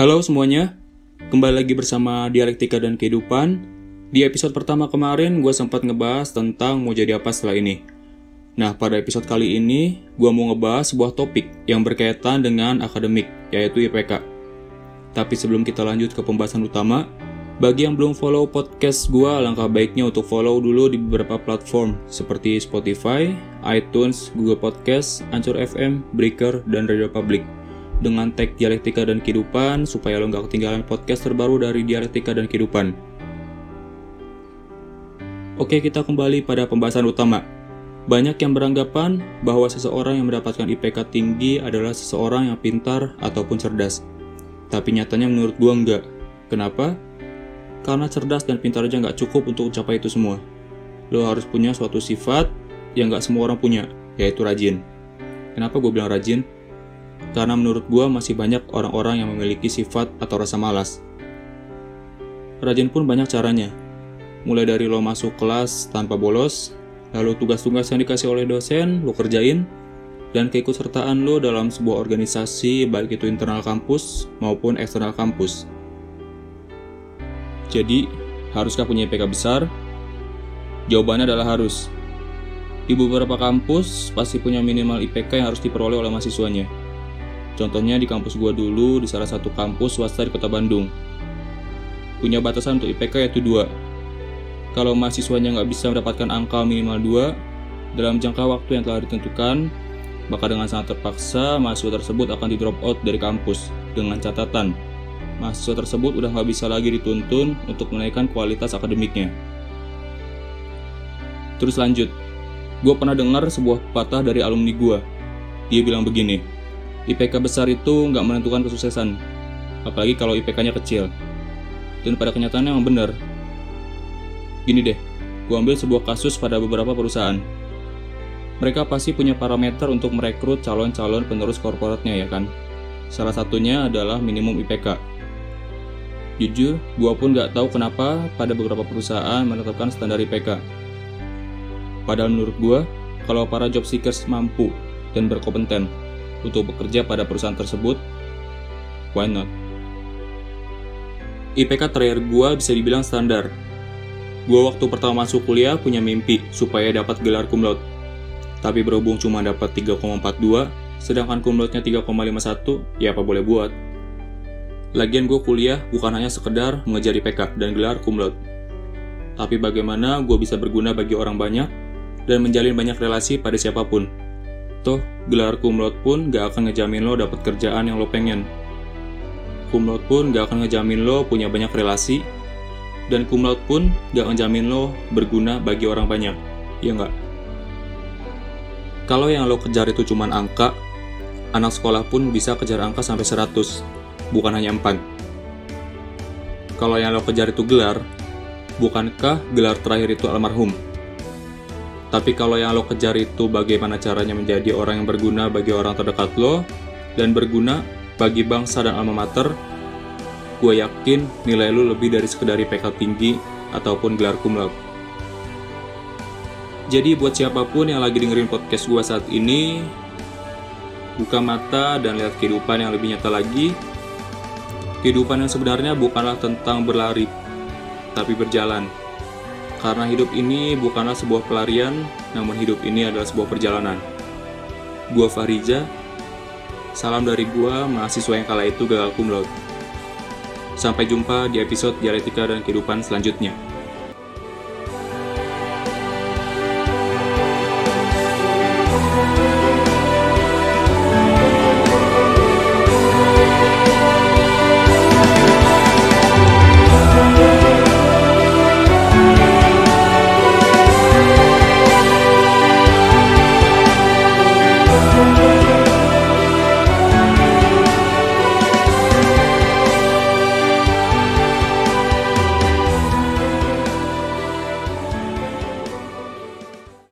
Halo semuanya, kembali lagi bersama Dialektika dan Kehidupan. Di episode pertama kemarin, gue sempat ngebahas tentang mau jadi apa setelah ini. Nah, pada episode kali ini, gue mau ngebahas sebuah topik yang berkaitan dengan akademik, yaitu IPK. Tapi sebelum kita lanjut ke pembahasan utama, bagi yang belum follow podcast gue, alangkah baiknya untuk follow dulu di beberapa platform seperti Spotify, iTunes, Google Podcast, Anchor FM, Breaker, dan Radio Public dengan tag Dialektika dan Kehidupan supaya lo nggak ketinggalan podcast terbaru dari Dialektika dan Kehidupan. Oke, kita kembali pada pembahasan utama. Banyak yang beranggapan bahwa seseorang yang mendapatkan IPK tinggi adalah seseorang yang pintar ataupun cerdas. Tapi nyatanya menurut gua enggak. Kenapa? Karena cerdas dan pintar aja nggak cukup untuk mencapai itu semua. Lo harus punya suatu sifat yang nggak semua orang punya, yaitu rajin. Kenapa gue bilang rajin? Karena menurut gue masih banyak orang-orang yang memiliki sifat atau rasa malas. Rajin pun banyak caranya. Mulai dari lo masuk kelas tanpa bolos, lalu tugas-tugas yang dikasih oleh dosen lo kerjain, dan keikutsertaan lo dalam sebuah organisasi baik itu internal kampus maupun eksternal kampus. Jadi, haruskah punya IPK besar? Jawabannya adalah harus. Di beberapa kampus pasti punya minimal IPK yang harus diperoleh oleh mahasiswanya. Contohnya di kampus gua dulu di salah satu kampus swasta di kota Bandung. Punya batasan untuk IPK yaitu 2. Kalau mahasiswanya nggak bisa mendapatkan angka minimal 2, dalam jangka waktu yang telah ditentukan, maka dengan sangat terpaksa mahasiswa tersebut akan di drop out dari kampus dengan catatan mahasiswa tersebut udah nggak bisa lagi dituntun untuk menaikkan kualitas akademiknya. Terus lanjut, gue pernah dengar sebuah patah dari alumni gue. Dia bilang begini, IPK besar itu nggak menentukan kesuksesan, apalagi kalau IPK-nya kecil. Dan pada kenyataannya emang benar. Gini deh, gue ambil sebuah kasus pada beberapa perusahaan. Mereka pasti punya parameter untuk merekrut calon-calon penerus korporatnya ya kan? Salah satunya adalah minimum IPK. Jujur, gue pun nggak tahu kenapa pada beberapa perusahaan menetapkan standar IPK. Padahal menurut gue, kalau para job seekers mampu dan berkompeten, untuk bekerja pada perusahaan tersebut, why not? IPK terakhir gua bisa dibilang standar. Gua waktu pertama masuk kuliah punya mimpi supaya dapat gelar cum laude. Tapi berhubung cuma dapat 3,42, sedangkan cum laude-nya 3,51, ya apa boleh buat. Lagian gue kuliah bukan hanya sekedar mengejar IPK dan gelar cum laude. Tapi bagaimana gue bisa berguna bagi orang banyak dan menjalin banyak relasi pada siapa pun. Toh, gelar kumlot pun gak akan ngejamin lo dapet kerjaan yang lo pengen. Kumlot pun gak akan ngejamin lo punya banyak relasi, dan kumlot pun gak ngejamin lo berguna bagi orang banyak, ya nggak? Kalau yang lo kejar itu cuma angka, anak sekolah pun bisa kejar angka sampai 100, bukan hanya 4. Kalau yang lo kejar itu gelar, bukankah gelar terakhir itu almarhum? Tapi kalau yang lo kejar itu bagaimana caranya menjadi orang yang berguna bagi orang terdekat lo dan berguna bagi bangsa dan alma mater, gue yakin nilai lo lebih dari sekedar IPK tinggi ataupun gelar cum laude. Jadi buat siapa pun yang lagi dengerin podcast gue saat ini, buka mata dan lihat kehidupan yang lebih nyata lagi. Kehidupan yang sebenarnya bukanlah tentang berlari, tapi berjalan. Karena hidup ini bukanlah sebuah pelarian, namun hidup ini adalah sebuah perjalanan. Gua Farija, salam dari gua mahasiswa yang kala itu gagal cum. Sampai jumpa di episode Dialektika dan Kehidupan selanjutnya.